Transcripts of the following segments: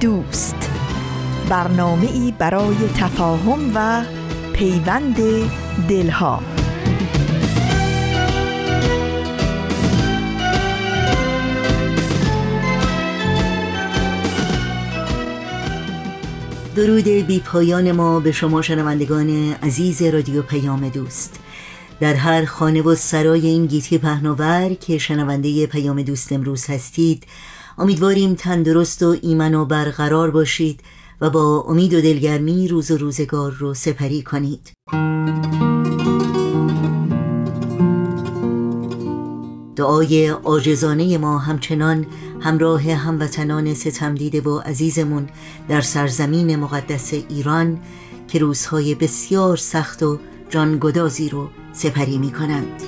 دوست. برنامه ای برای تفاهم و پیوند دلها. درود بی پایان ما به شما شنوندگان عزیز رادیو پیام دوست. در هر خانه و سرای این گیتی پهناور که شنونده پیام دوست امروز هستید امیدواریم تندرست و ایمن و برقرار باشید و با امید و دلگرمی روز و روزگار رو سپری کنید دعای آجزانه ما همچنان همراه هموطنان ستم دیده و عزیزمون در سرزمین مقدس ایران که روزهای بسیار سخت و جانگدازی رو سپری می کنند.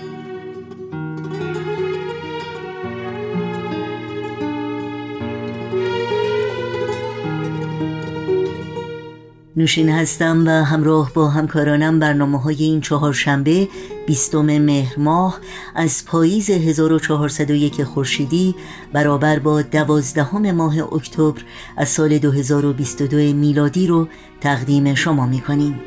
نوشین هستم و همراه با همکارانم برنامه های این چهار شنبه بیستم مهر ماه از پاییز 1401 خورشیدی برابر با دوازدهم ماه اکتبر از سال 2022 میلادی رو تقدیم شما می کنیم.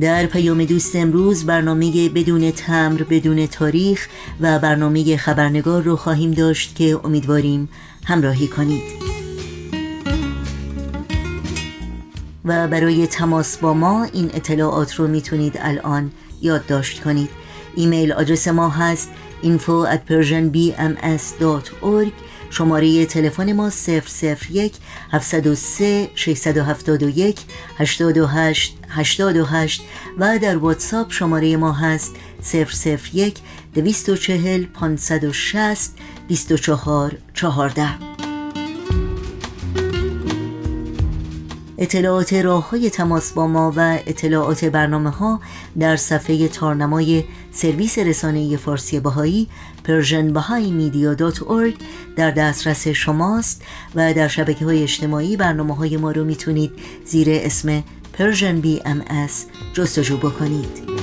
در پیام دوست امروز برنامه بدون تمر بدون تاریخ و برنامه خبرنگار رو خواهیم داشت که امیدواریم همراهی کنید. و برای تماس با ما این اطلاعات رو می‌تونید الان یادداشت کنید. ایمیل آدرس ما هست info at persianbms.org شماره تلفن ما 001 703 671 828 828 و در واتساپ شماره ما هست 001 240 560 24 14 اطلاعات راه های تماس با ما و اطلاعات برنامه ها در صفحه تارنمای سرویس رسانه فارسی بهایی persianbahaimedia.org در دسترس شماست و در شبکه های اجتماعی برنامه های ما رو می‌تونید زیر اسم Persian BMS جستجو بکنید.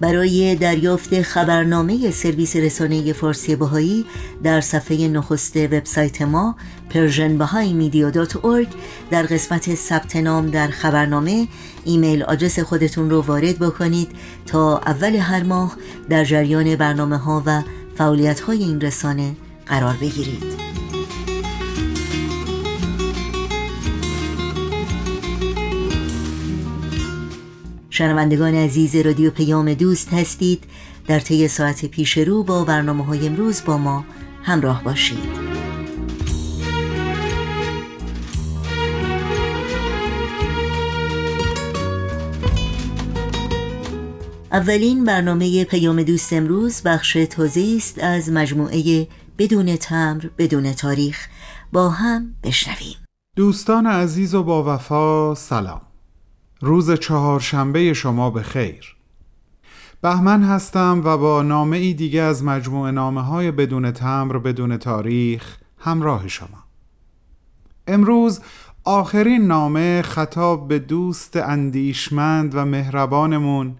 برای دریافت خبرنامه سرویس رسانه فارسی بهایی در صفحه نخست وبسایت ما persianbahaimedia.org در قسمت ثبت نام در خبرنامه ایمیل آدرس خودتون رو وارد بکنید تا اول هر ماه در جریان برنامه ها و فعالیت های این رسانه قرار بگیرید. شنوندگان عزیز رادیو پیام دوست هستید. در طی ساعت پیش رو با برنامه های امروز با ما همراه باشید. اولین برنامه پیام دوست امروز بخش تازه است از مجموعه بدون تمر بدون تاریخ. با هم بشنویم. دوستان عزیز و با وفا سلام. روز چهارشنبه شما به خیر بهمن هستم و با نامه ای دیگه از مجموعه نامه های بدون تمر بدون تاریخ همراه شما. امروز آخرین نامه خطاب به دوست اندیشمند و مهربانمون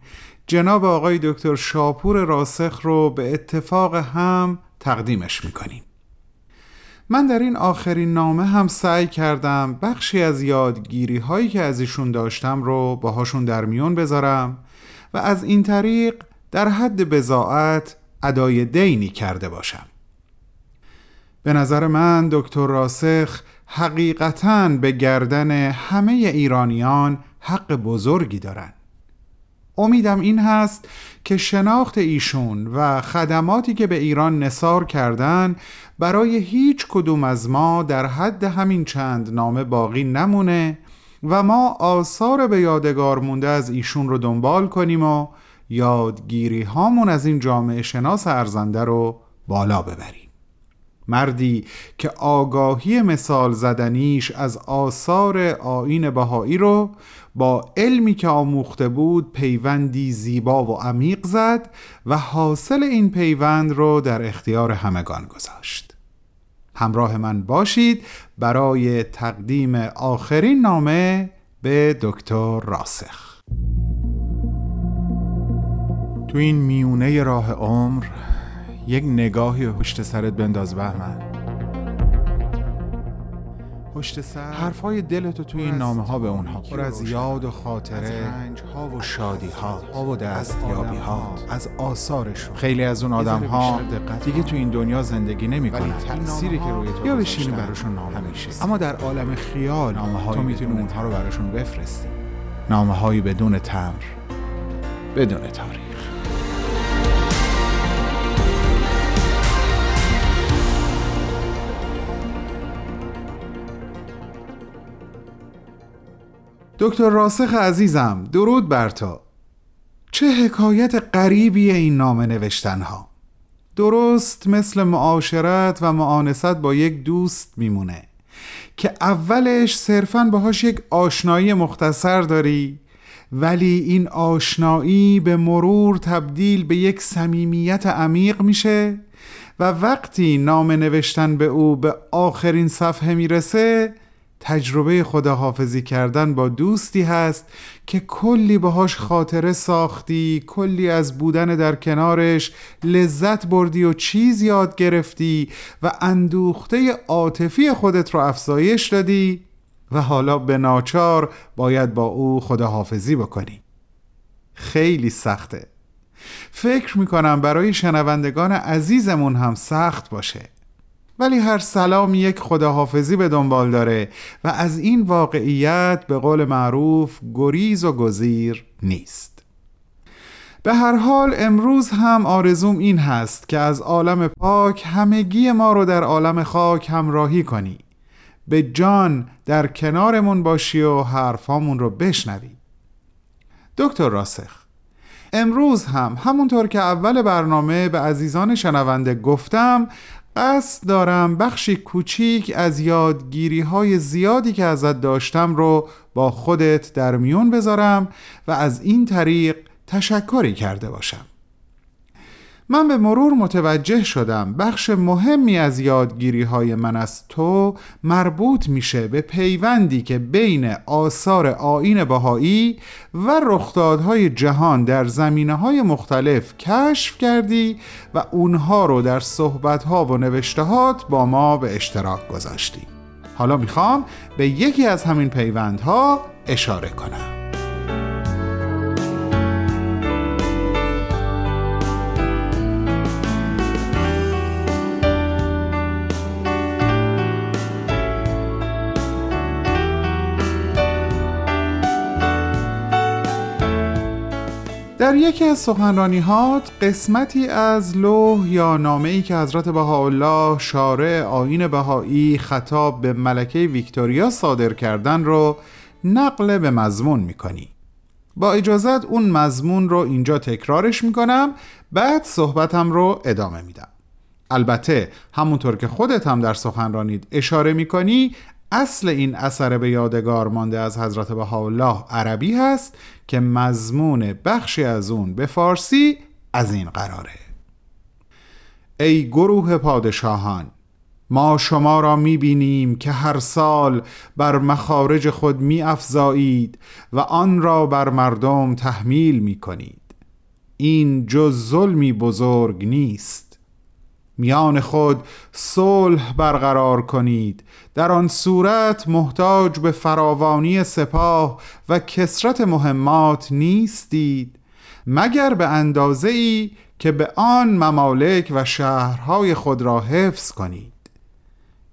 جناب آقای دکتر شاپور راسخ رو به اتفاق هم تقدیمش می‌کنیم. من در این آخرین نامه هم سعی کردم بخشی از یادگیری هایی که از ایشون داشتم رو باهاشون در میون بذارم و از این طریق در حد بزاعت ادای دینی کرده باشم. به نظر من دکتر راسخ حقیقتا به گردن همه ایرانیان حق بزرگی دارند امیدم این هست که شناخت ایشون و خدماتی که به ایران نصار کردن برای هیچ کدوم از ما در حد همین چند نامه باقی نمونه و ما آثار به یادگار مونده از ایشون رو دنبال کنیم و یادگیری هامون از این جامعه شناس ارزنده رو بالا ببریم. مردی که آگاهی مثال زدنیش از آثار آین بهایی رو با علمی که آموخته بود پیوندی زیبا و عمیق زد و حاصل این پیوند رو در اختیار همگان گذاشت. همراه من باشید برای تقدیم آخرین نامه به دکتر راسخ. تو این میونه راه عمر یک نگاهی پشت سرت بنداز بهمن. پشت سر. حرفای دلتو توی این نامه ها به اونها. پر از یاد و خاطره. ها و شادی ها ها و دستیابی ها از آثارشون. خیلی از اون آدم ها دیگه تو این دنیا زندگی نمی کنن. تأثیری که روی تو یا بشینی براشون نامه همیشه اما در عالم خیال نامه تو می‌تونی اونها رو براشون بفرستی. نامه هایی بدون تمر بدون تاریخ. دکتر راسخ عزیزم درود بر تو. چه حکایت غریبی این نامه نوشتن ها درست مثل معاشرت و معانست با یک دوست میمونه که اولش صرفا باهاش یک آشنایی مختصر داری ولی این آشنایی به مرور تبدیل به یک صمیمیت عمیق میشه و وقتی نامه نوشتن به او به آخرین صفحه می‌رسه تجربه خداحافظی کردن با دوستی هست که کلی باهاش خاطره ساختی کلی از بودن در کنارش لذت بردی و چیز یاد گرفتی و اندوخته عاطفی خودت رو افزایش دادی و حالا به ناچار باید با او خداحافظی بکنی. خیلی سخته. فکر می‌کنم برای شنوندگان عزیزمون هم سخت باشه. ولی هر سلام یک خداحافظی به دنبال داره و از این واقعیت به قول معروف گریز و گزیر نیست. به هر حال امروز هم آرزوم این هست که از عالم پاک همگی ما رو در عالم خاک همراهی کنی. به جان در کنارمون باشی و حرفامون رو بشنوی. دکتر راسخ امروز هم همونطور که اول برنامه به عزیزان شنونده گفتم قصد دارم بخشی کوچیک از یادگیری های زیادی که ازت داشتم رو با خودت در میون بذارم و از این طریق تشکری کرده باشم. من به مرور متوجه شدم بخش مهمی از یادگیری های من از تو مربوط میشه به پیوندی که بین آثار آین بهایی و رخدادهای جهان در زمینه های مختلف کشف کردی و اونها رو در صحبت ها و نوشتهات با ما به اشتراک گذاشتی. حالا می‌خوام به یکی از همین پیوندها اشاره کنم. در یکی از سخنرانیهات قسمتی از لوح یا نامه ای که حضرت بهاءالله شارع آین بهایی خطاب به ملکه ویکتوریا صادر کردن رو نقل به مضمون می‌کنی. با اجازت اون مضمون رو اینجا تکرارش می‌کنم بعد صحبتم رو ادامه میدم. البته همونطور که خودت هم در سخنرانید اشاره می‌کنی اصل این اثر به یادگار مانده از حضرت بهاءالله عربی هست که مضمون بخشی از اون به فارسی از این قراره. ای گروه پادشاهان ما شما را می بینیم که هر سال بر مخارج خود می افزایید و آن را بر مردم تحمیل می کنید این جز ظلمی بزرگ نیست. میان خود صلح برقرار کنید. در آن صورت محتاج به فراوانی سپاه و کسرت مهمات نیستید. مگر به اندازه ای که به آن ممالک و شهرهای خود را حفظ کنید.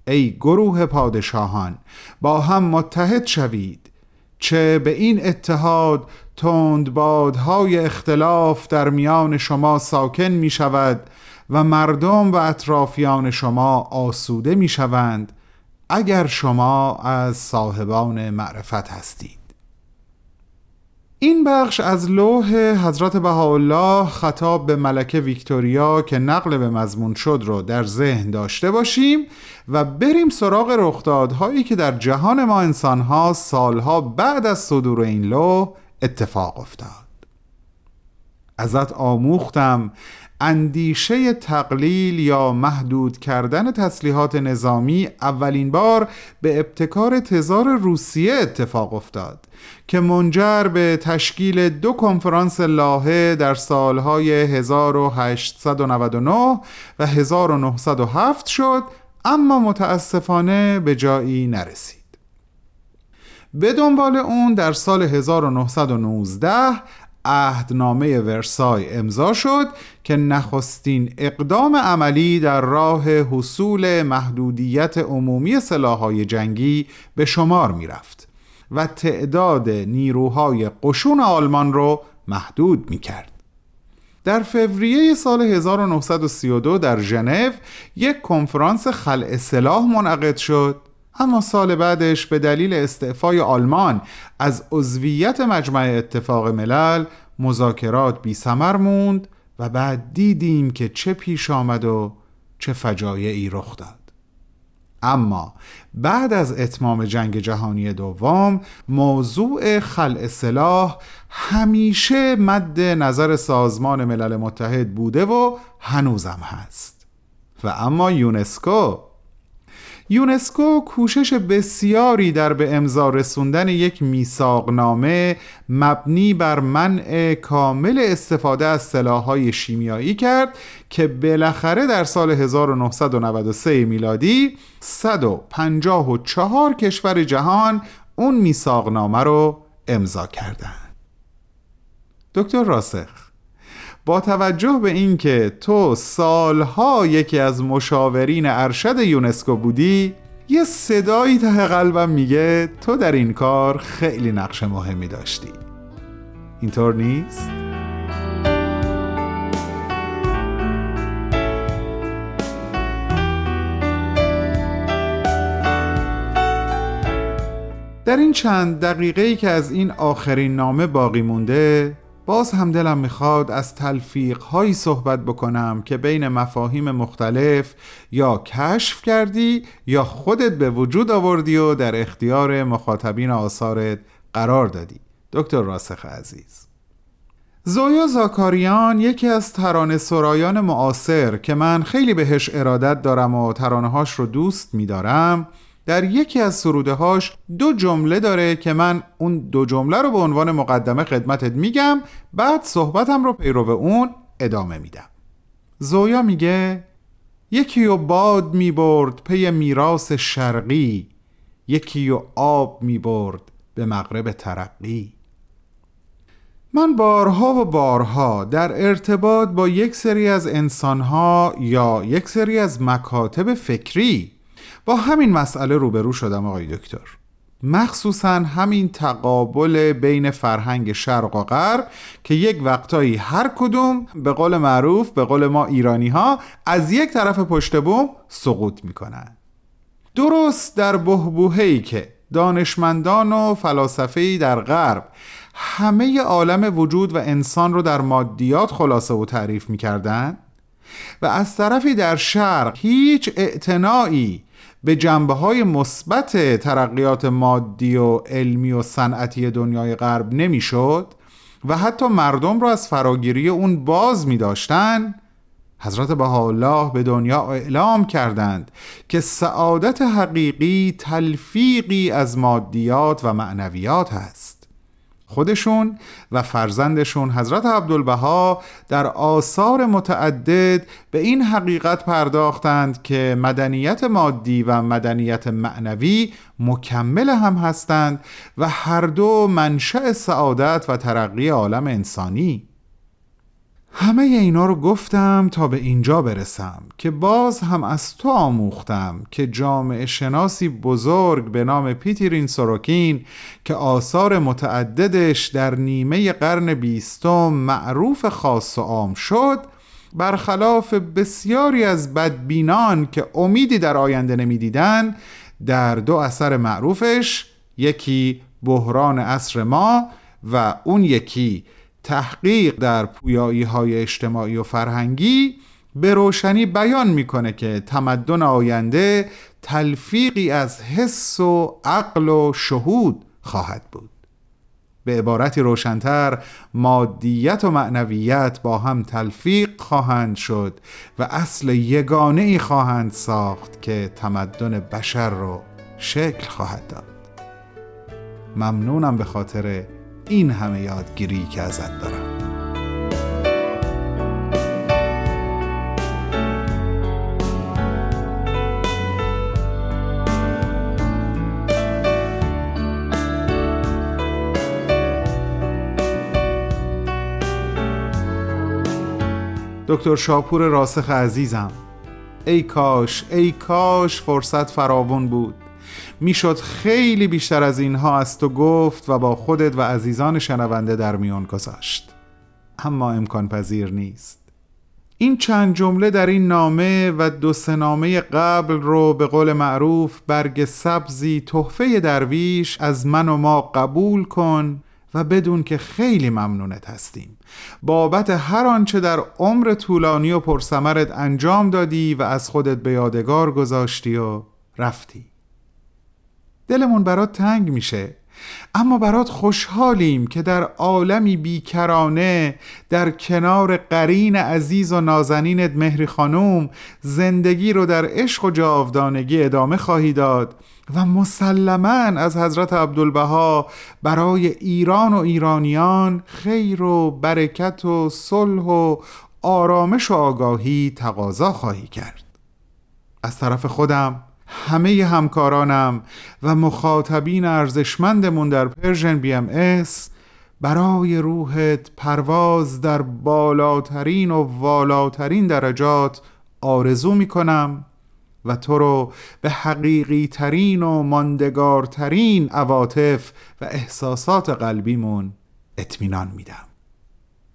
ای گروه پادشاهان با هم متحد شوید چه به این اتحاد تندبادهای اختلاف در میان شما ساکن می شود و مردم و اطرافیان شما آسوده می شوند اگر شما از صاحبان معرفت هستید. این بخش از لوح حضرت بهاءالله خطاب به ملکه ویکتوریا که نقل به مضمون شد رو در ذهن داشته باشیم و بریم سراغ رخدادهایی که در جهان ما انسانها سالها بعد از صدور این لوح اتفاق افتاد. ازت آموختم اندیشه تقلیل یا محدود کردن تسلیحات نظامی اولین بار به ابتکار تزار روسیه اتفاق افتاد که منجر به تشکیل دو کنفرانس لاهه در سالهای 1899 و 1907 شد اما متاسفانه به جایی نرسید. به دنبال اون در سال 1919 عهدنامه ورسای امضا شد که نخستین اقدام عملی در راه حصول محدودیت عمومی سلاحهای جنگی به شمار می رفت و تعداد نیروهای قشون آلمان رو محدود می کرد. در فوریه سال 1932 در ژنو یک کنفرانس خلع سلاح منعقد شد اما سال بعدش به دلیل استعفای آلمان از عضویت مجمع اتفاق ملل مذاکرات بی سمر موند و بعد دیدیم که چه پیش آمد و چه فجایعی رخ داد. اما بعد از اتمام جنگ جهانی دوم موضوع خلع سلاح همیشه مد نظر سازمان ملل متحد بوده و هنوزم هست. و اما یونسکو یونسکو کوشش بسیاری در به امضا رسوندن یک میثاقنامه مبنی بر منع کامل استفاده از سلاح‌های شیمیایی کرد که بالاخره در سال 1993 میلادی 154 کشور جهان اون میثاقنامه رو امضا کردند. دکتر راسخ با توجه به اینکه تو سالها یکی از مشاورین ارشد یونسکو بودی یه صدایی ته قلبم میگه تو در این کار خیلی نقش مهمی داشتی اینطور نیست؟ در این چند دقیقه ای که از این آخرین نامه باقی مونده باز هم دلم می‌خواد از تلفیق هایی صحبت بکنم که بین مفاهیم مختلف یا کشف کردی یا خودت به وجود آوردی و در اختیار مخاطبین آثارت قرار دادی. دکتر راسخ عزیز. زویا زاکاریان یکی از ترانه سرایان معاصر که من خیلی بهش ارادت دارم و ترانه هاش رو دوست میدارم در یکی از سروده هاش دو جمله داره که من اون دو جمله رو به عنوان مقدمه خدمتت میگم بعد صحبتم رو پیرو اون ادامه میدم. زویا میگه یکی و باد می‌برد پی میراس شرقی یکی و آب می‌برد به مغرب ترقی. من بارها و بارها در ارتباط با یک سری از انسانها یا یک سری از مکاتب فکری با همین مسئله روبرو شدم آقای دکتر. مخصوصا همین تقابل بین فرهنگ شرق و غرب که یک وقتایی هر کدوم به قول معروف به قول ما ایرانی ها از یک طرف پشت بوم سقوط می‌کنن. درست در بهبوهی که دانشمندان و فلاسفه‌ای در غرب همه عالم وجود و انسان رو در مادیات خلاصه و تعریف می‌کردن و از طرفی در شرق هیچ اعتنایی به جنبه های مثبت ترقیات مادی و علمی و صنعتی دنیای غرب نمی‌شد و حتی مردم را از فراگیری اون باز می داشتن حضرت بهاءالله به دنیا اعلام کردند که سعادت حقیقی تلفیقی از مادیات و معنویات هست. خودشون و فرزندشون حضرت عبدالبها در آثار متعدد به این حقیقت پرداختند که مدنیت مادی و مدنیت معنوی مکمل هم هستند و هر دو منشأ سعادت و ترقی عالم انسانی. همه اینا رو گفتم تا به اینجا برسم که باز هم از تو آموختم که جامعه شناسی بزرگ به نام پیتیرین سوروکین که آثار متعددش در نیمه قرن بیستم معروف خاص و عام شد برخلاف بسیاری از بدبینان که امیدی در آینده نمی‌دیدن در دو اثر معروفش یکی بحران اصر ما و اون یکی تحقیق در پویایی های اجتماعی و فرهنگی به روشنی بیان می‌کنه که تمدن آینده تلفیقی از حس و عقل و شهود خواهد بود. به عبارتی روشنتر مادیت و معنویت با هم تلفیق خواهند شد و اصل یگانه ای خواهند ساخت که تمدن بشر رو شکل خواهد داد. ممنونم به خاطر این همه یادگیری که ازت دارم. دکتر شاپور راسخ عزیزم. ای کاش ای کاش فرصت فراون بود. می‌شد خیلی بیشتر از اینها از تو گفت و با خودت و عزیزان شنونده در میان گذاشت. اما امکان پذیر نیست. این چند جمله در این نامه و دو سه نامه قبل رو به قول معروف برگ سبزی تحفه درویش از من و ما قبول کن و بدون که خیلی ممنونت هستیم. بابت هر آنچه در عمر طولانی و پرسمرت انجام دادی و از خودت به یادگار گذاشتی و رفتی. دلمون برات تنگ میشه. اما برات خوشحالیم که در عالمی بیکرانه در کنار قرین عزیز و نازنینت مهری خانوم زندگی رو در عشق و جاودانگی ادامه خواهی داد و مسلما از حضرت عبدالبها برای ایران و ایرانیان خیر و برکت و صلح و آرامش و آگاهی تقاضا خواهی کرد. از طرف خودم همه همکارانم و مخاطبین ارزشمندمون در Persian BMS برای روحت پرواز در بالاترین و والاترین درجات آرزو می کنم و تو رو به حقیقی ترین و ماندگارترین عواطف و احساسات قلبیمون اطمینان میدم.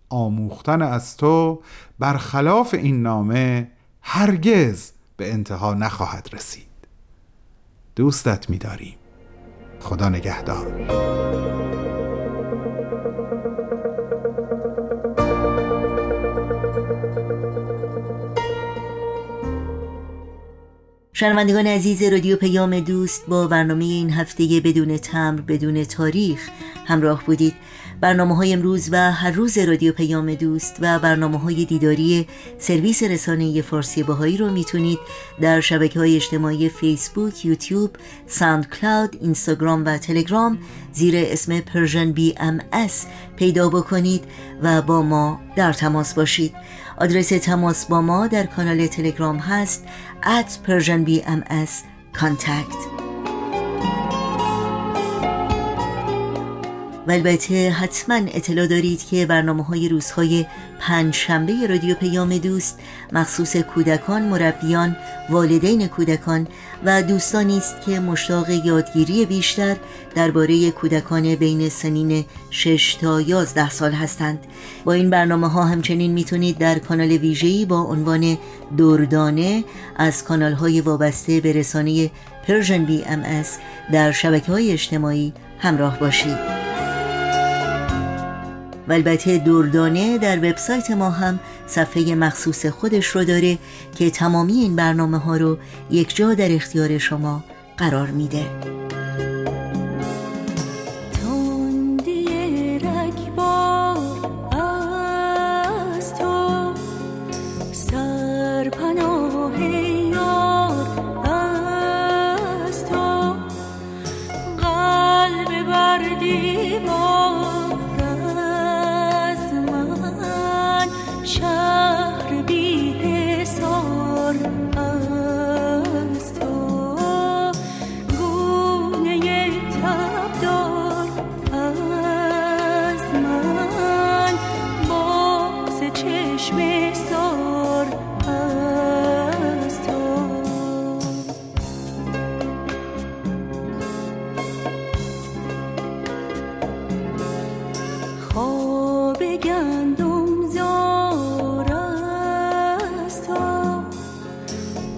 آموختن از تو برخلاف این نامه هرگز به انتها نخواهد رسید. دوستت می‌داریم خدا نگهدار. شنوندگان عزیز رادیو پیام دوست با برنامه این هفته بدون تمر بدون تاریخ همراه بودید. برنامه های امروز و هر روز رادیو پیام دوست و برنامه های دیداری سرویس رسانه فارسی بهائی رو می‌تونید در شبکه های اجتماعی فیسبوک، یوتیوب، SoundCloud، اینستاگرام و تلگرام. زیر اسم Persian BMS پیدا بکنید و با ما در تماس باشید. آدرس تماس با ما در کانال تلگرام هست at persianbms contact. و البته حتما اطلاع دارید که برنامه های روزهای پنج شنبه رادیو پیام دوست مخصوص کودکان، مربیان، والدین کودکان و دوستانی است که مشتاق یادگیری بیشتر درباره کودکان بین سنین 6 تا 11 سال هستند. با این برنامه ها همچنین می‌تونید در کانال ویژه‌ای با عنوان دردانه از کانال های وابسته به رسانه Persian BM در شبکه های اجتماعی همراه باشید. و البته دردانه در وبسایت ما هم صفحه مخصوص خودش رو داره که تمامی این برنامه ها رو یک جا در اختیار شما قرار میده.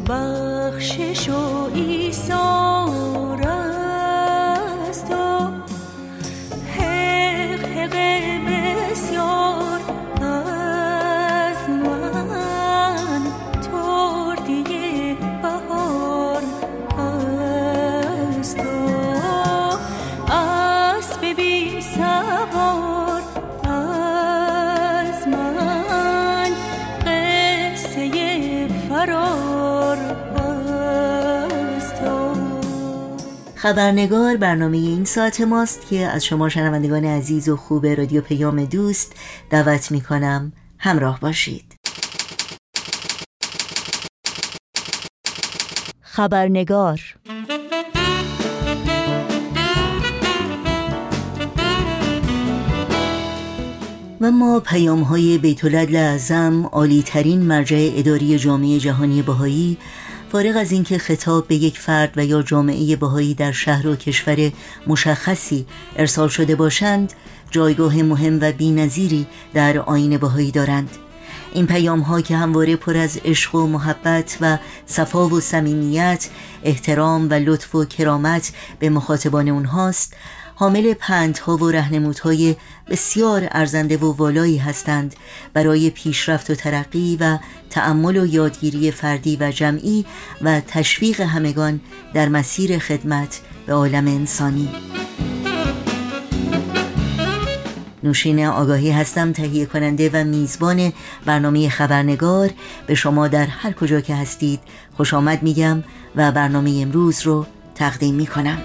بخشش و خبرنگار برنامه این ساعت ماست که از شما شنوندگان عزیز و خوب رادیو پیام دوست دعوت می کنم همراه باشید. خبرنگار و ما پیام های بیتولد اعظم عالی ترین مرجع اداری جامعه جهانی بهایی فارغ از اینکه خطاب به یک فرد و یا جامعه بهایی در شهر و کشور مشخصی ارسال شده باشند جایگاه مهم و بینظیری در آین بهایی دارند. این پیام ها که همواره پر از عشق و محبت و صفا و صمیمیت احترام و لطف و کرامت به مخاطبان اونهاست حامل پندها و رهنمودهای بسیار ارزنده و والایی هستند. برای پیشرفت و ترقی و تأمل و یادگیری فردی و جمعی و تشویق همگان در مسیر خدمت به عالم انسانی. نوشین آگاهی هستم تهیه کننده و میزبان برنامه خبرنگار. به شما در هر کجا که هستید خوش آمد میگم و برنامه امروز رو تقدیم می‌کنم.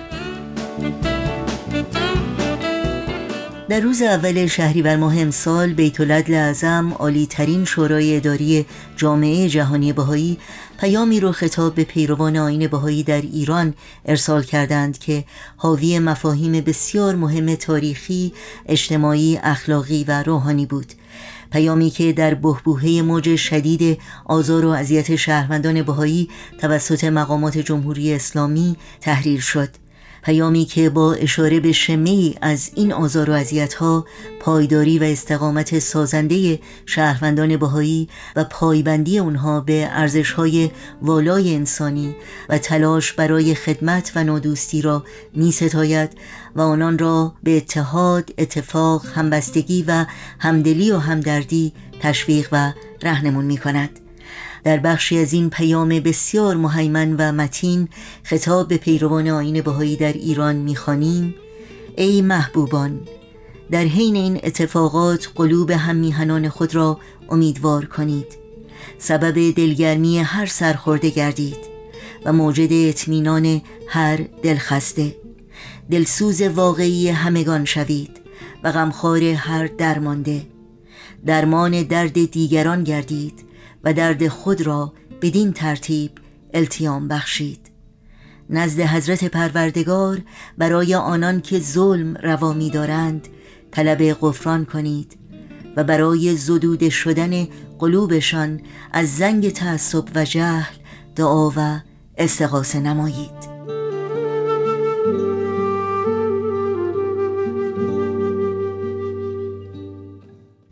در روز اول شهریور ماه امسال بیت العدل اعظم عالی ترین شورای اداری جامعه جهانی بهایی پیامی رو خطاب به پیروان آین بهایی در ایران ارسال کردند که حاوی مفاهیم بسیار مهم تاریخی، اجتماعی، اخلاقی و روحانی بود. پیامی که در بهبوهه موج شدید آزار و اذیت شهروندان بهایی توسط مقامات جمهوری اسلامی تحریر شد پیامی که با اشاره به شمی از این آزار و ها پایداری و استقامت سازنده شهروندان بهایی و پایبندی اونها به ارزشهای والای انسانی و تلاش برای خدمت و نادوستی را می ستاید و آنان را به اتحاد، اتفاق، همبستگی و همدلی و همدردی تشویق و رهنمون می کند. در بخشی از این پیام بسیار مهیمن و متین خطاب به پیروان آین بهایی در ایران می‌خوانیم. ای محبوبان در حین این اتفاقات قلوب هم میهنان خود را امیدوار کنید. سبب دلگرمی هر سرخورده گردید و موجد اطمینان هر دلخسته. دلسوز واقعی همگان شوید و غمخوار هر درمانده. درمان درد دیگران گردید و درد خود را بدین ترتیب التیام بخشید. نزد حضرت پروردگار برای آنان که ظلم روا می دارند طلب غفران کنید و برای زدود شدن قلوبشان از زنگ تعصب و جهل دعا و استغاثه نمایید.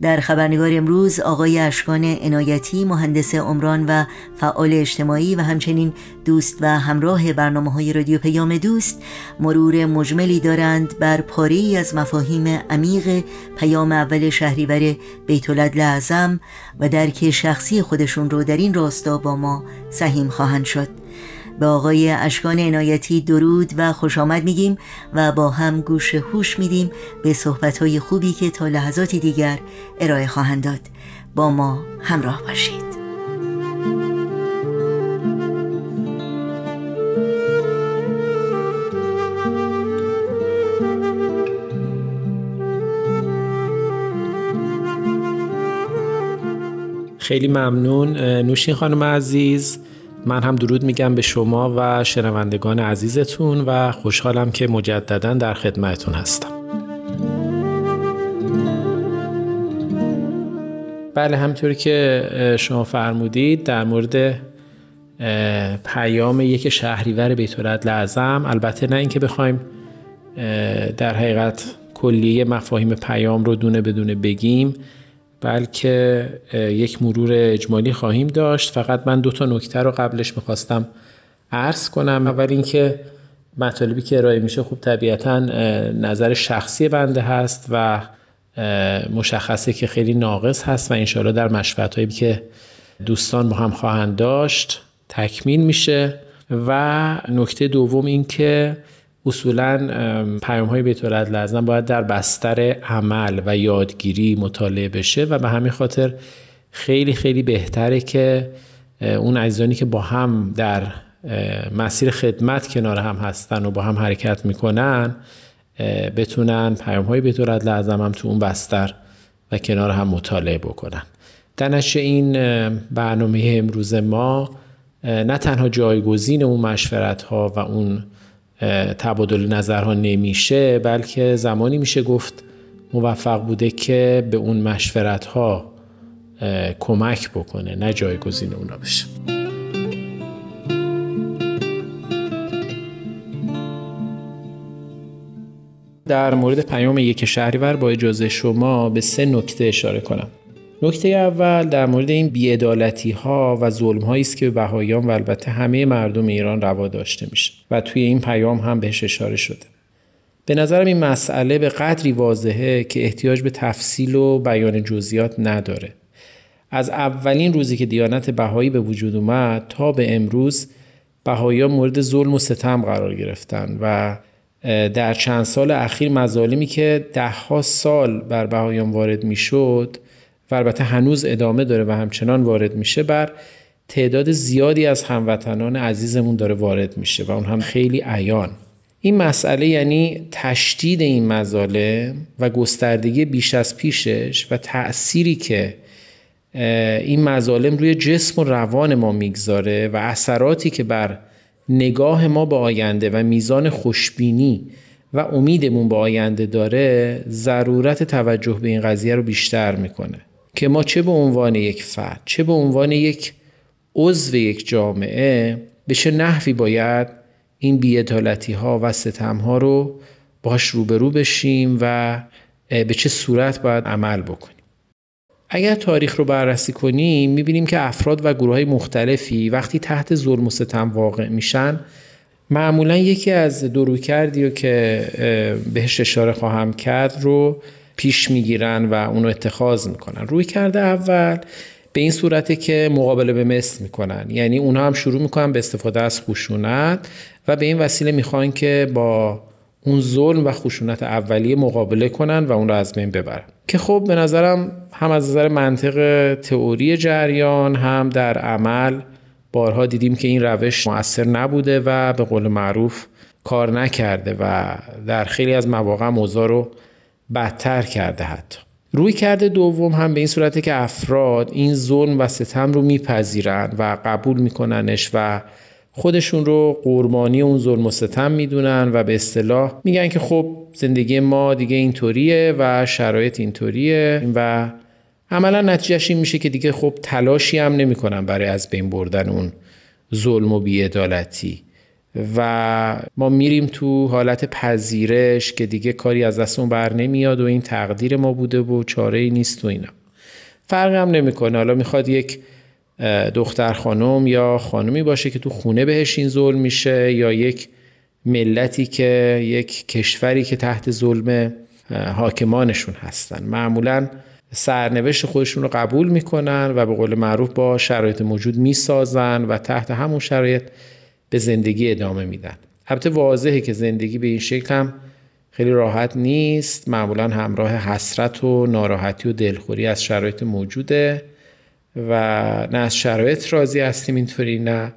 در خبرنگار امروز آقای اشکان عنایتی مهندس عمران و فعال اجتماعی و همچنین دوست و همراه برنامه های رادیو پیام دوست مرور مجملی دارند بر پاری از مفاهیم عمیق پیام اول شهریور بیت اعظم و درک شخصی خودشون رو در این راستا با ما سهیم خواهند شد. به آقای اشکان عنایتی درود و خوش آمد میگیم و با هم گوش هوش میدیم به صحبتهای خوبی که تا لحظاتی دیگر ارائه خواهند داد. با ما همراه باشید. خیلی ممنون. نوشین خانم عزیز. من هم درود میگم به شما و شنوندگان عزیزتون و خوشحالم که مجددا در خدمتتون هستم. بله همطوری که شما فرمودید در مورد پیام یک شهریور بیت لعظم البته نه اینکه بخوایم در حقیقت کلیه مفاهیم پیام رو دونه بدونه بگیم. بلکه یک مرور اجمالی خواهیم داشت. فقط من دو تا نکته رو قبلش می‌خواستم عرض کنم. اول اینکه مطالبی که ارائه میشه خوب طبیعتا نظر شخصی بنده هست و مشخصه که خیلی ناقص هست و انشاءالله در مشفت هایی که دوستان با هم خواهند داشت تکمیل میشه. و نکته دوم این که اصولا پیام های بیت لازم باید در بستر عمل و یادگیری مطالعه بشه و به همین خاطر خیلی خیلی بهتره که اون عزیزانی که با هم در مسیر خدمت کنار هم هستن و با هم حرکت می‌کنن بتونن پیام های طورت لازم هم تو اون بستر و کنار هم مطالعه بکنن. در این برنامه امروز ما نه تنها جایگزین اون مشورت ها و اون تبادل نظرها نمیشه بلکه زمانی میشه گفت موفق بوده که به اون مشورت ها کمک بکنه نه جایگزین اونا بشه. در مورد پیام یک شهریور با اجازه شما به سه نکته اشاره کنم. نکته اول در مورد این بیعدالتی ها و ظلم هایی است که به بهایان و البته همه مردم ایران روا داشته میشه و توی این پیام هم بهش اشاره شده. به نظرم این مسئله به قدری واضحه که احتیاج به تفصیل و بیان جزئیات نداره. از اولین روزی که دیانت بهایی به وجود اومد تا به امروز بهاییان مورد ظلم و ستم قرار گرفتن و در چند سال اخیر مظالمی که دهها سال بر بهایان وارد می‌شد و البته هنوز ادامه داره و همچنان وارد میشه بر تعداد زیادی از هموطنان عزیزمون داره وارد میشه و اون هم خیلی عیان. این مسئله یعنی تشدید این مظالم و گستردگی بیش از پیشش و تأثیری که این مظالم روی جسم و روان ما می‌گذاره و اثراتی که بر نگاه ما به آینده و میزان خوشبینی و امیدمون به آینده داره ضرورت توجه به این قضیه رو بیشتر می‌کنه. که ما چه به عنوان یک فرد چه به عنوان یک عضو یک جامعه به چه نحوی باید این بیعدالتی ها و ستم ها رو باش روبرو بشیم و به چه صورت باید عمل بکنیم. اگر تاریخ رو بررسی کنیم می‌بینیم که افراد و گروه های مختلفی وقتی تحت ظلم و ستم واقع میشن معمولا یکی از کردی رو که بهش اشاره خواهم کرد رو پیش می‌گیرن و اونو اتخاذ می‌کنن. روی کرده اول به این صورته که مقابله به مثل می‌کنن. یعنی اونها هم شروع می‌کنن به استفاده از خشونت و به این وسیله می‌خوان که با اون ظلم و خشونت اولیه مقابله کنن و اون رو از بین ببرن. که خب به نظرم هم از نظر منطق تئوری جریان هم در عمل بارها دیدیم که این روش مؤثر نبوده و به قول معروف کار نکرده و در خیلی از مواقع موضوع رو بدتر کرده حتی. روی کرده دوم هم به این صورته که افراد این ظلم و ستم رو میپذیرند و قبول میکننش و خودشون رو قربانی اون ظلم و ستم می‌دونن و به اصطلاح میگن که خب زندگی ما دیگه اینطوریه و شرایط اینطوریه و عملا نتیجهش این میشه که دیگه خب تلاشی هم نمی‌کنن برای از بین بردن اون ظلم و بیعدالتی. و ما میریم تو حالت پذیرش که دیگه کاری از دستمون بر نمیاد و این تقدیر ما بوده و چاره ای نیست و اینا. فرق هم نمی‌کنه. حالا می‌خواد یک دختر خانم یا خانمی باشه که تو خونه بهش این ظلم میشه یا یک ملتی که یک کشوری که تحت ظلم حاکمانشون هستن. معمولا سرنوشت خودشون رو قبول می‌کنن و به قول معروف با شرایط موجود می‌سازن و تحت همون شرایط به زندگی ادامه میدن. البته واضحه که زندگی به این شکل هم خیلی راحت نیست. معمولا همراه حسرت و ناراحتی و دلخوری از شرایط موجوده و نه از شرایط راضی هستیم اینطوری نه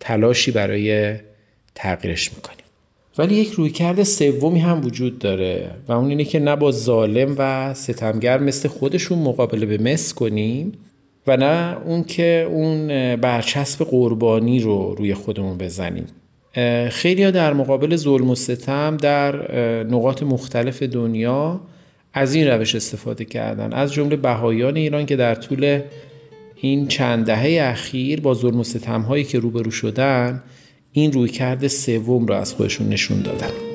تلاشی برای تغییرش می‌کنیم. ولی یک رویکرد سومی هم وجود داره و اون اینه که نه با ظالم و ستمگر مثل خودشون مقابله به مس کنیم و نه اون که اون برچسب قربانی رو روی خودمون بزنیم. خیلی در مقابل ظلم و ستم در نقاط مختلف دنیا از این روش استفاده کردن. از جمله بهایان ایران که در طول این چند دهه اخیر با ظلم و ستم هایی که روبرو شدن این رویکرد سوم رو از خودشون نشون دادن.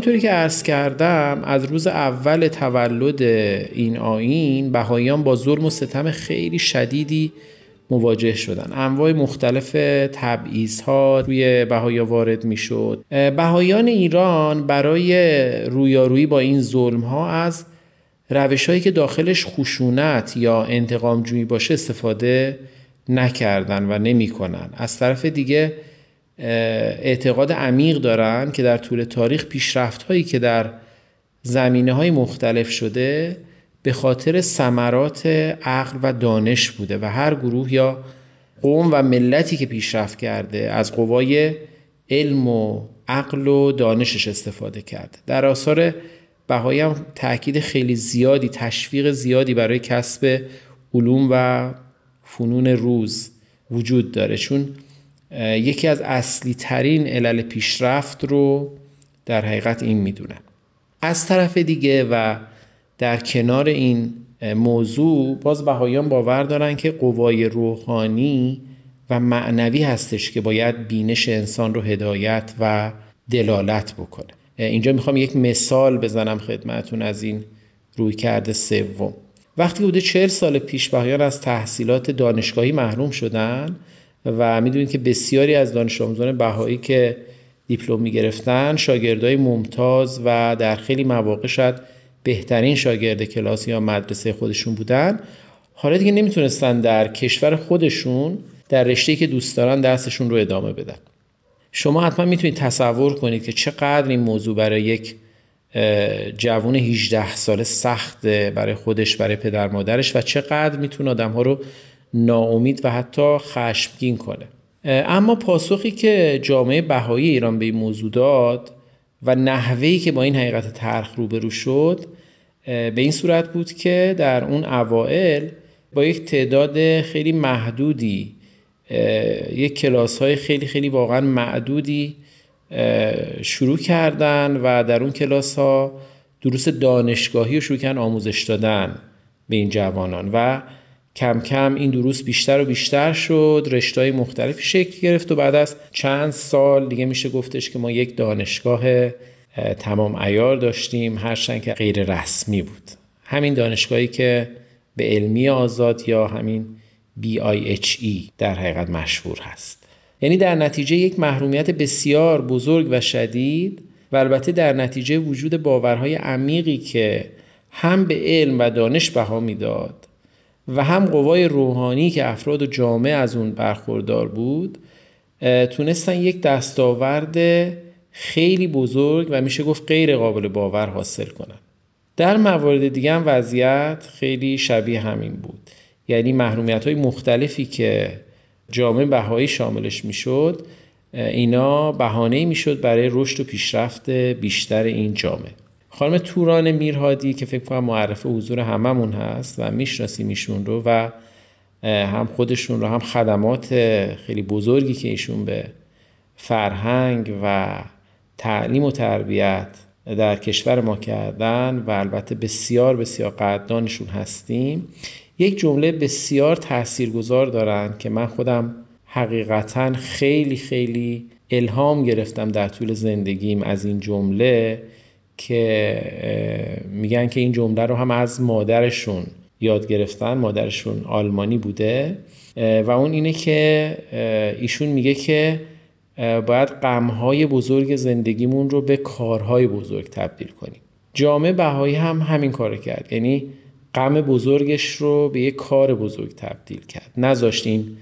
همونطوری که عرض کردم از روز اول تولد این آین بهاییان با ظلم و ستم خیلی شدیدی مواجه شدن. انواع مختلف تبعیض ها روی بهایا وارد می شد بهایان ایران برای رویارویی با این ظلم ها از روش هایی که داخلش خشونت یا انتقام جویی باشه استفاده نکردن و نمی‌کنن. از طرف دیگه اعتقاد عمیق دارن که در طول تاریخ پیشرفت هایی که در زمینه های مختلف شده به خاطر ثمرات عقل و دانش بوده و هر گروه یا قوم و ملتی که پیشرفت کرده از قوای علم و عقل و دانشش استفاده کرده. در آثار بهایی هم تاکید خیلی زیادی تشویق زیادی برای کسب علوم و فنون روز وجود داره. چون یکی از اصلی ترین علل پیشرفت رو در حقیقت این می‌دونن از طرف دیگه و در کنار این موضوع باز بهایان باور دارن که قوای روحانی و معنوی هستش که باید بینش انسان رو هدایت و دلالت بکنه. اینجا می‌خوام یک مثال بزنم خدمتون از این روی کرده سوم. وقتی بوده چهل سال پیش بهایان از تحصیلات دانشگاهی محروم شدن و می‌دونید که بسیاری از دانش آموزان بهایی که دیپلم می‌گرفتن شاگردای ممتاز و در خیلی مواقع شاید بهترین شاگرد کلاس یا مدرسه خودشون بودن. حالا دیگه نمی‌تونستن در کشور خودشون در رشته که دوست دارن درسشون رو ادامه بدن. شما حتما می‌تونید تصور کنید که چقدر این موضوع برای یک جوون 18 ساله سخته برای خودش برای پدر مادرش و چقدر می‌تونه آدم ها رو ناامید و حتی خشمگین کنه. اما پاسخی که جامعه بهایی ایران به این موضوع داد و نحوهی که با این حقیقت ترخ روبرو شد به این صورت بود که در اون اوائل با یک تعداد خیلی محدودی یک کلاس های خیلی خیلی واقعا معدودی شروع کردن و در اون کلاس ها دروس دانشگاهی رو شروع کردن آموزش دادن به این جوانان. و کم کم این دروس بیشتر و بیشتر شد رشتهای مختلفی شکل گرفت و بعد از چند سال دیگه میشه گفتش که ما یک دانشگاه تمام ایار داشتیم هرچند که غیر رسمی بود. همین دانشگاهی که به علمی آزاد یا همین BIHE در حقیقت مشهور هست. یعنی در نتیجه یک محرومیت بسیار بزرگ و شدید و البته در نتیجه وجود باورهای عمیقی که هم به علم و دانش بها می‌داد و هم قوای روحانی که افراد و جامعه از اون برخوردار بود تونستن یک دستاورد خیلی بزرگ و میشه گفت غیر قابل باور حاصل کنن. در موارد دیگه هم وضعیت خیلی شبیه همین بود. یعنی محرومیت های مختلفی که جامعه بهایی شاملش می‌شد اینا بهانه می‌شد برای رشد و پیشرفت بیشتر این جامعه. خانم توران میرهادی که فکر کنم معرف حضور هممون هست و می‌شناسیم ایشون رو و هم خودشون رو هم خدمات خیلی بزرگی که ایشون به فرهنگ و تعلیم و تربیت در کشور ما کردن و البته بسیار بسیار قدردانشون هستیم. یک جمله بسیار تاثیرگذار دارن که من خودم حقیقتا خیلی خیلی الهام گرفتم در طول زندگیم از این جمله. که میگن که این جمله رو هم از مادرشون یاد گرفتن مادرشون آلمانی بوده. و اون اینه که ایشون میگه که باید غمهای بزرگ زندگیمون رو به کارهای بزرگ تبدیل کنیم. جامعه بهایی هم همین کار کرد. یعنی غم بزرگش رو به یک کار بزرگ تبدیل کرد. نذاشت این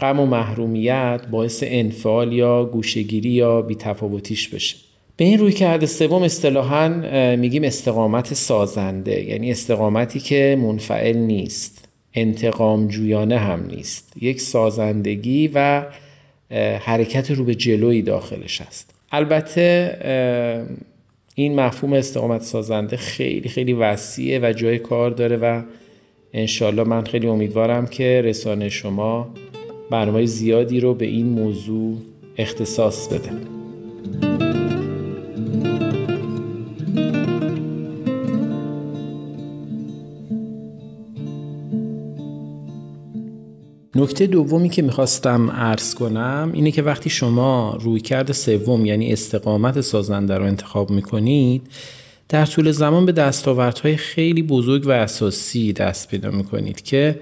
غم و محرومیت باعث انفعال یا گوشگیری یا بیتفاوتیش بشه. به این روی کرده سوم اصطلاحا میگیم استقامت سازنده. یعنی استقامتی که منفعل نیست انتقام جویانه هم نیست. یک سازندگی و حرکت رو به جلوی داخلش هست. البته این مفهوم استقامت سازنده خیلی خیلی وسیعه و جای کار داره و انشالله من خیلی امیدوارم که رسانه شما برنامه زیادی رو به این موضوع اختصاص بده. نکته دومی که می‌خواستم عرض کنم اینه که وقتی شما رویکرد سوم یعنی استقامت سازنده رو انتخاب می‌کنید در طول زمان به دستاوردهای خیلی بزرگ و اساسی دست پیدا می‌کنید که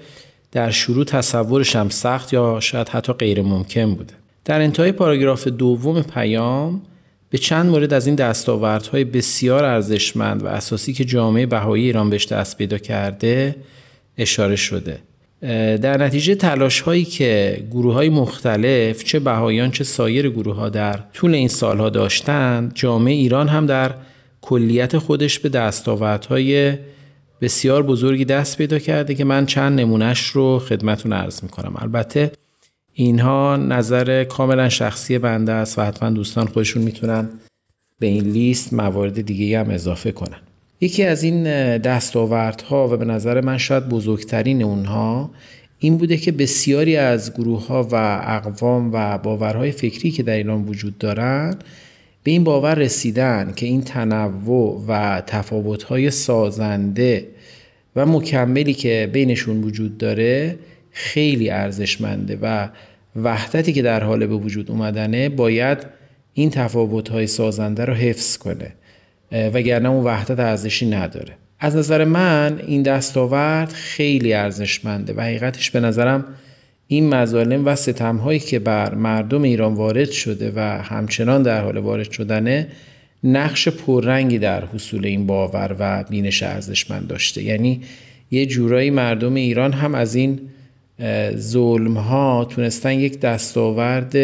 در شروع تصورش هم سخت یا شاید حتی غیر ممکن بوده. در انتهای پاراگراف دوم پیام به چند مورد از این دستاوردهای بسیار ارزشمند و اساسی که جامعه بهایی ایران بهش دست پیدا کرده اشاره شده. در نتیجه تلاش هایی که گروه های مختلف چه بهایان چه سایر گروه ها در طول این سالها داشتند جامعه ایران هم در کلیت خودش به دستاوردهای بسیار بزرگی دست پیدا کرده که من چند نمونهش رو خدمتون عرض می‌کنم. البته اینها نظر کاملا شخصی بنده است و حتما دوستان خودشون می‌تونن به این لیست موارد دیگه هم اضافه کنن. یکی از این دستاوردها و به نظر من شاید بزرگترین اونها این بوده که بسیاری از گروه ها و اقوام و باورهای فکری که در ایران وجود دارند به این باور رسیدن که این تنوع و تفاوت‌های سازنده و مکملی که بینشون وجود داره خیلی ارزشمنده و وحدتی که در حال به وجود اومدنه باید این تفاوت‌های سازنده رو حفظ کنه. وگرنه اون وحدت ارزشی نداره. از نظر من این دستاورد خیلی ارزشمنده و حقیقتش به نظرم این مظالم و ستمهایی که بر مردم ایران وارد شده و همچنان در حال وارد شدنه نقش پررنگی در حصول این باور و بینش ارزشمند داشته. یعنی یه جورایی مردم ایران هم از این ظلم ها تونستن یک دستاورد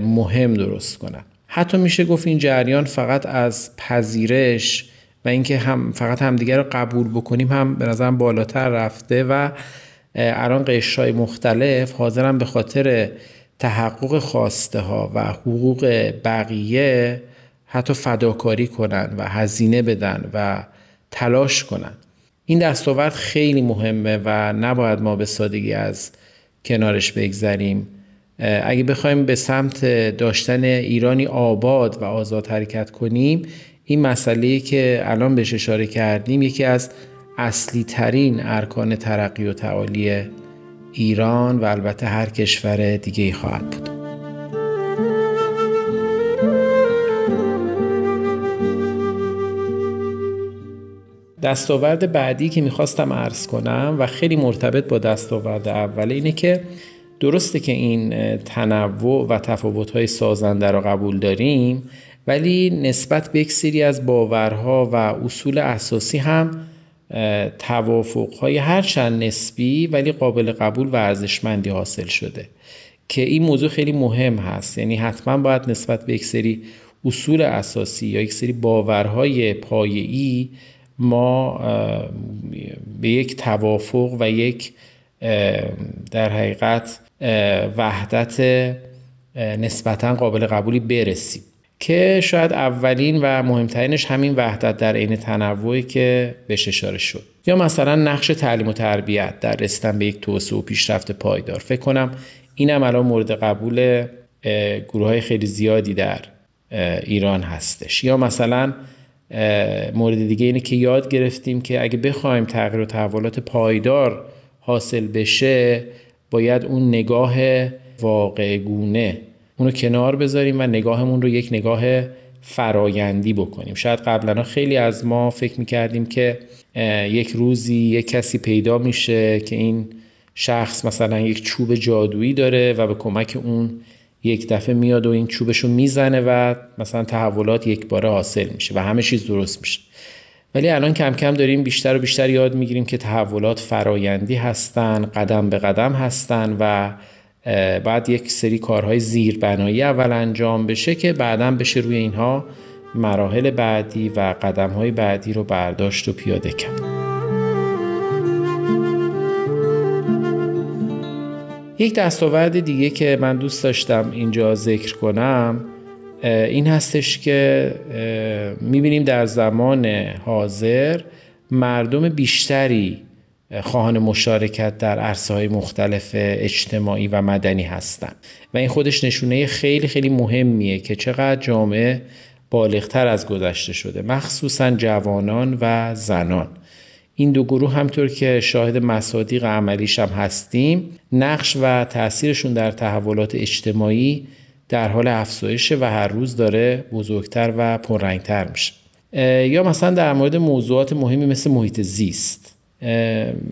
مهم درست کنن. حتی میشه گفت این جریان فقط از پذیرش و اینکه هم فقط همدیگر رو قبول بکنیم هم به نظرم بالاتر رفته و الان قشرهای مختلف حاضرن به خاطر تحقق خواسته ها و حقوق بقیه حتی فداکاری کنن و هزینه بدن و تلاش کنن. این دستاورد خیلی مهمه و نباید ما به سادگی از کنارش بگذریم. اگه بخوایم به سمت داشتن ایرانی آباد و آزاد حرکت کنیم این مسئله که الان بهش اشاره کردیم یکی از اصلی ترین ارکان ترقی و تعالی ایران و البته هر کشور دیگه ای خواهد بود. دستاورد بعدی که می‌خواستم عرض کنم و خیلی مرتبط با دستاورد اوله اینه که درسته که این تنوع و تفاوت‌های سازنده رو قبول داریم ولی نسبت به یک سری از باورها و اصول اساسی هم توافقهای هرچند نسبی ولی قابل قبول و ارزشمندی حاصل شده. که این موضوع خیلی مهم هست. یعنی حتما باید نسبت به یک سری اصول اساسی یا یک سری باورهای پایه‌ای ما به یک توافق و یک در حقیقت وحدت نسبتا قابل قبولی برسیم. که شاید اولین و مهمترینش همین وحدت در عین تنوعی که بهش اشاره شد. یا مثلا نقش تعلیم و تربیت در رسیدن به یک توسعه و پیشرفت پایدار. فکر کنم اینم الان مورد قبول گروه های خیلی زیادی در ایران هستش. یا مثلا مورد دیگه اینه که یاد گرفتیم که اگه بخوایم تغییر و تحولات پایدار حاصل بشه باید اون نگاه واقع گونه اونو کنار بذاریم و نگاهمون رو یک نگاه فرایندی بکنیم. شاید قبلا خیلی از ما فکر می‌کردیم که یک روزی یک کسی پیدا میشه که این شخص مثلا یک چوب جادویی داره و به کمک اون یک دفعه میاد و این چوبش رو می‌زنه و مثلا تحولات یک باره حاصل میشه و همه چیز درست میشه. ولی الان کم کم داریم بیشتر و بیشتر یاد می‌گیریم که تحولات فرایندی هستن قدم به قدم هستن و بعد یک سری کارهای زیربنایی اول انجام بشه که بعدا بشه روی اینها مراحل بعدی و قدمهای بعدی رو برداشت و پیاده کرد. یک دستاورد دیگه که من دوست داشتم اینجا ذکر کنم این هستش که می‌بینیم در زمان حاضر مردم بیشتری خواهان مشارکت در عرصه های مختلف اجتماعی و مدنی هستند و این خودش نشونه خیلی خیلی مهمیه که چقدر جامعه بالغتر از گذشته شده مخصوصا جوانان و زنان. این دو گروه همطور که شاهد مصادیق عملیش هم هستیم نقش و تاثیرشون در تحولات اجتماعی در حال افزایشه و هر روز داره بزرگتر و پررنگتر میشه. یا مثلا در مورد موضوعات مهمی مثل محیط زیست.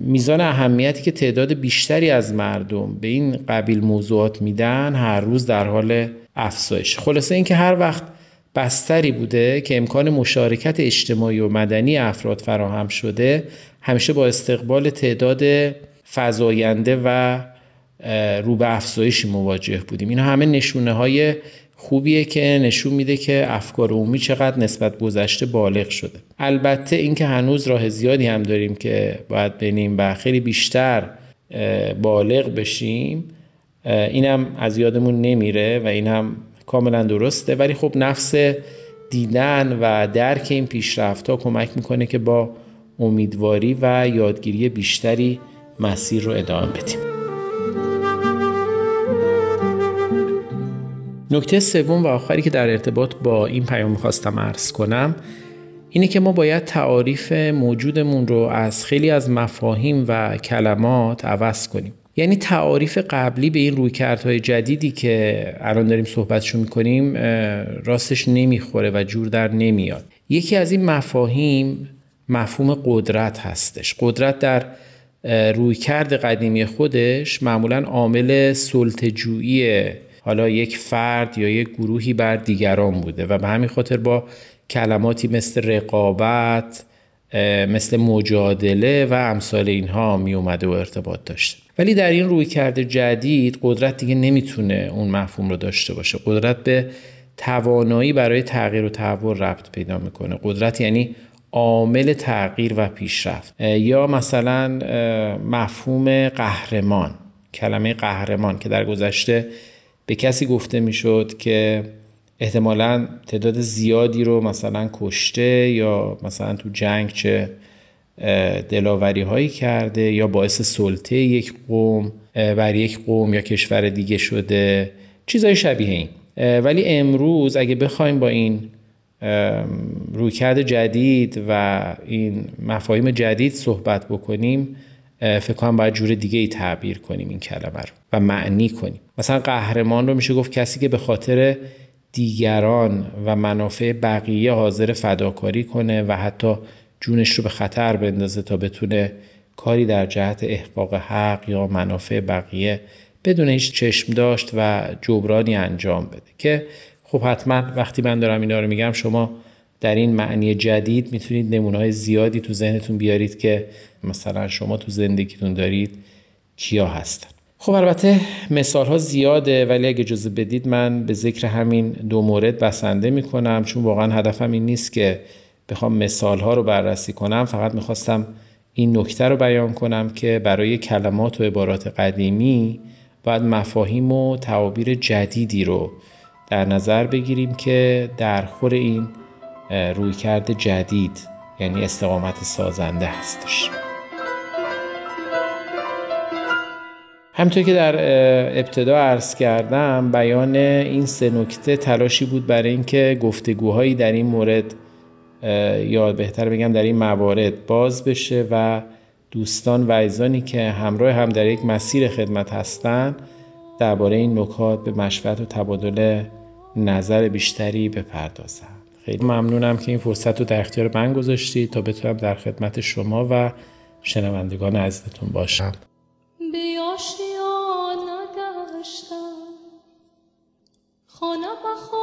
میزان اهمیتی که تعداد بیشتری از مردم به این قبیل موضوعات میدن هر روز در حال افزایش. خلاصه اینکه هر وقت بستری بوده که امکان مشارکت اجتماعی و مدنی افراد فراهم شده همیشه با استقبال تعداد فضاینده و رو به افزایشی مواجه بودیم. اینا همه نشونه های خوبیه که نشون میده که افکار عمومی چقدر نسبت گذشته بالغ شده. البته اینکه هنوز راه زیادی هم داریم که باید بینیم و خیلی بیشتر بالغ بشیم اینم از یادمون نمیره و این هم کاملا درسته. ولی خب نفس دیدن و درک این پیشرفت ها کمک می‌کنه که با امیدواری و یادگیری بیشتری مسیر رو ادامه بدیم. نکته سوم و آخری که در ارتباط با این پیام خواستم ارز کنم اینه که ما باید تعاریف موجودمون رو از خیلی از مفاهیم و کلمات عوض کنیم. یعنی تعاریف قبلی به این رویکردهای جدیدی که الان داریم صحبتشو می‌کنیم راستش نمی‌خوره و جور در نمیاد. یکی از این مفاهیم مفهوم قدرت هستش. قدرت در رویکرد قدیمی خودش معمولا عامل سلطجویی حالا یک فرد یا یک گروهی بر دیگران بوده و به همین خاطر با کلماتی مثل رقابت مثل مجادله و امثال اینها می اومده و ارتباط داشته. ولی در این روی کرده جدید قدرت دیگه نمی‌تونه اون مفهوم رو داشته باشه. قدرت به توانایی برای تغییر و تحول ربط پیدا می‌کنه. قدرت یعنی عامل تغییر و پیشرفت. یا مثلا مفهوم قهرمان کلمه قهرمان که در گذشته به کسی گفته می‌شد که احتمالا تعداد زیادی رو مثلا کشته یا مثلا تو جنگ چه دلاوری هایی کرده یا باعث سلطه یک قوم بر یک قوم یا کشور دیگه شده. چیزای شبیه این. ولی امروز اگه بخوایم با این رویکرد جدید و این مفاهیم جدید صحبت بکنیم فکر کنم باید جور دیگه ای تعبیر کنیم این کلمه رو و معنی کنیم. مثلا قهرمان رو میشه گفت کسی که به خاطر دیگران و منافع بقیه حاضر فداکاری کنه و حتی جونش رو به خطر بندازه تا بتونه کاری در جهت احقاق حق یا منافع بقیه بدون هیچ چشم داشت و جبرانی انجام بده. که خب حتما وقتی من دارم اینا رو میگم شما در این معنی جدید می‌تونید نمونه زیادی تو ذهنتون بیارید که مثلا شما تو زندگیتون دارید کیا هستن. خب البته مثال ها زیاده ولی اگه اجازه بدید من به ذکر همین دو مورد بسنده می‌کنم. چون واقعا هدفم این نیست که بخوام مثال ها رو بررسی کنم فقط می‌خواستم این نکته رو بیان کنم که برای کلمات و عبارات قدیمی باید مفاهیم و تعابیر جدیدی رو در نظر بگیریم که در خور این رویکرد جدید یعنی استقامت سازنده هستش. همطور که در ابتدا عرض کردم بیان این سه نکته تلاشی بود برای اینکه گفتگوهایی در این مورد یا بهتر بگم در این موارد باز بشه و دوستان و عزیزانی که همراه هم در یک مسیر خدمت هستند درباره این نکات به مشورت و تبادل نظر بیشتری بپردازند. خیلی ممنونم که این فرصت رو در اختیار من گذاشتید تا بتونم در خدمت شما و شنوندگان عزیزتون باشم. خانه به خانه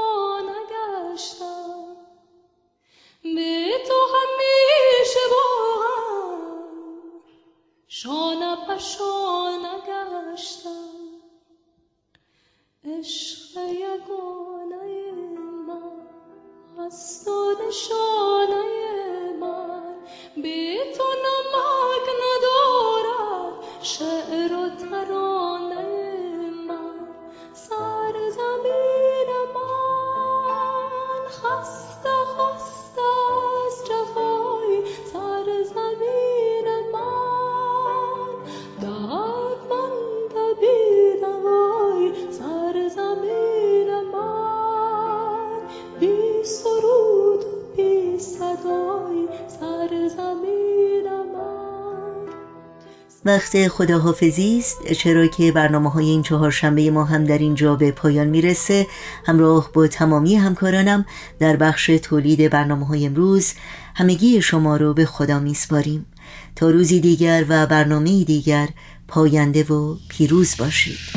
وقت خداحافظی است چرا که برنامه های این چهارشنبه ما هم در اینجا به پایان می‌رسه. همراه با تمامی همکارانم در بخش تولید برنامه های امروز همگی شما رو به خدا میسپاریم. تا روزی دیگر و برنامه دیگر پاینده و پیروز باشید.